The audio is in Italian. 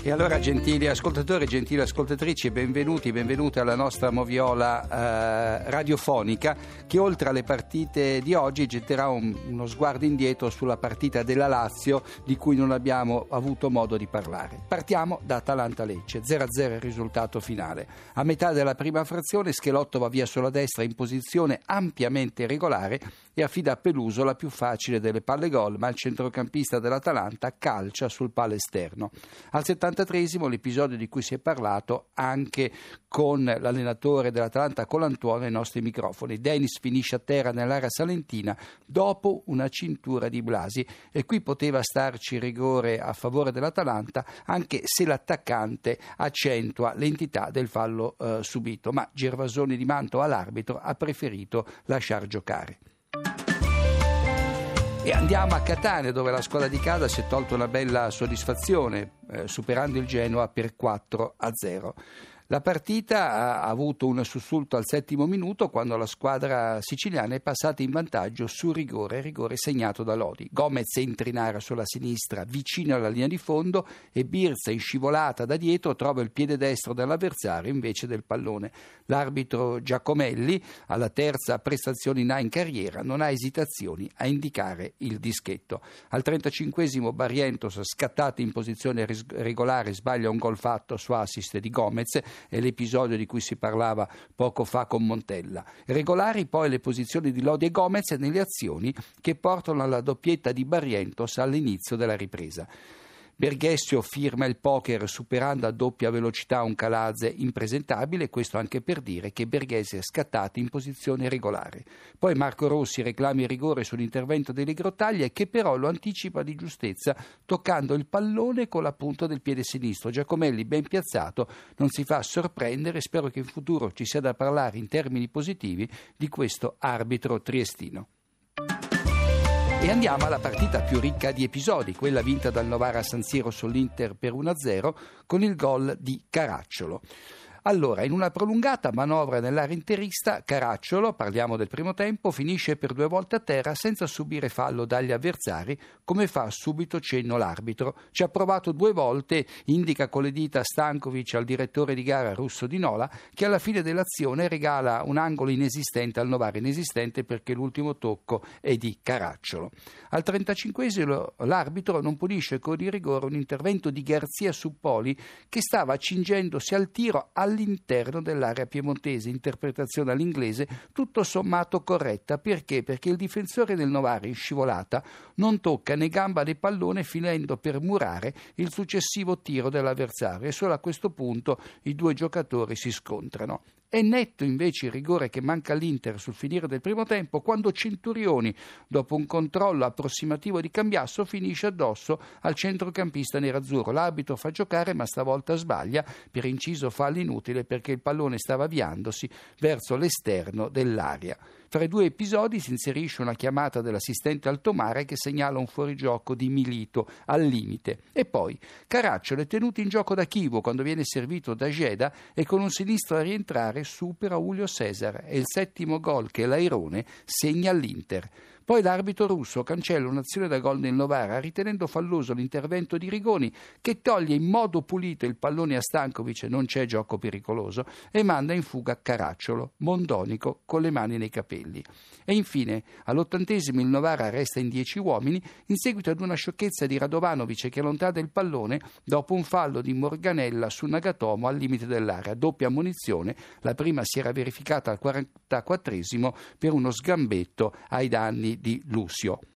E allora, gentili ascoltatori, gentili ascoltatrici, benvenuti, benvenute alla nostra moviola eh, radiofonica che oltre alle partite di oggi getterà un, uno sguardo indietro sulla partita della Lazio di cui non abbiamo avuto modo di parlare. Partiamo da Atalanta-Lecce, 0-0 il risultato finale. A metà della prima frazione Schelotto va via sulla destra in posizione ampiamente irregolare e affida a Peluso la più facile delle palle gol, ma il centrocampista dell'Atalanta calcia sul palo esterno. Al 73 l'episodio di cui si è parlato anche con l'allenatore dell'Atalanta Colantuono ai nostri microfoni. Dennis finisce a terra nell'area salentina dopo una cintura di Blasi e qui poteva starci rigore a favore dell'Atalanta anche se l'attaccante accentua l'entità del fallo eh, subito, ma Gervasoni di Manto all'arbitro ha preferito lasciar giocare. E andiamo a Catania dove la squadra di casa si è tolta una bella soddisfazione eh, superando il Genoa per 4 a 0. La partita ha avuto un sussulto al settimo minuto quando la squadra siciliana è passata in vantaggio su rigore, rigore segnato da Lodi. Gomez entra in area sulla sinistra vicino alla linea di fondo e Birza in scivolata da dietro trova il piede destro dell'avversario invece del pallone. L'arbitro Giacomelli, alla terza prestazione in A in carriera, non ha esitazioni a indicare il dischetto. Al 35 Barrientos, scattato in posizione regolare, sbaglia un gol fatto su assist di Gomez è l'episodio di cui si parlava poco fa con Montella. Regolari poi le posizioni di Lodi e Gomez nelle azioni che portano alla doppietta di Barrientos all'inizio della ripresa. Berghessio firma il poker superando a doppia velocità un Calazze impresentabile, questo anche per dire che Berghese è scattato in posizione regolare. Poi Marco Rossi reclama il rigore sull'intervento delle grottaglie che però lo anticipa di giustezza toccando il pallone con la punta del piede sinistro. Giacomelli ben piazzato non si fa sorprendere, spero che in futuro ci sia da parlare in termini positivi di questo arbitro triestino. E andiamo alla partita più ricca di episodi, quella vinta dal Novara San Siro sull'Inter per 1-0 con il gol di Caracciolo. Allora, in una prolungata manovra nell'area interista, Caracciolo, parliamo del primo tempo, finisce per due volte a terra senza subire fallo dagli avversari, come fa subito cenno l'arbitro. Ci ha provato due volte, indica con le dita Stankovic al direttore di gara russo di Nola, che alla fine dell'azione regala un angolo inesistente al Novara, inesistente perché l'ultimo tocco è di Caracciolo. Al 35 l'arbitro non punisce con il rigore un intervento di Garzia su Poli che stava accingendosi al tiro al all'interno dell'area piemontese, interpretazione all'inglese tutto sommato corretta. Perché? Perché il difensore del Novara in scivolata non tocca né gamba né pallone finendo per murare il successivo tiro dell'avversario e solo a questo punto i due giocatori si scontrano. È netto invece il rigore che manca all'Inter sul finire del primo tempo quando Centurioni, dopo un controllo approssimativo di Cambiasso, finisce addosso al centrocampista nerazzurro. L'arbitro fa giocare ma stavolta sbaglia, per inciso fa l'inutile perché il pallone stava avviandosi verso l'esterno dell'area. Fra i due episodi si inserisce una chiamata dell'assistente Altomare che segnala un fuorigioco di Milito al limite. E poi Caracciolo è tenuto in gioco da Chivo quando viene servito da Geda e con un sinistro a rientrare supera Julio Cesar. È il settimo gol che l'Airone segna all'Inter. Poi l'arbitro russo cancella un'azione da gol nel Novara ritenendo falloso l'intervento di Rigoni che toglie in modo pulito il pallone a Stankovic, non c'è gioco pericoloso, e manda in fuga Caracciolo, mondonico, con le mani nei capelli. E infine, all'ottantesimo il Novara resta in dieci uomini in seguito ad una sciocchezza di Radovanovic che allontana il pallone dopo un fallo di Morganella su Nagatomo al limite dell'area. Doppia munizione, la prima si era verificata al 44 per uno sgambetto ai danni di Lucio.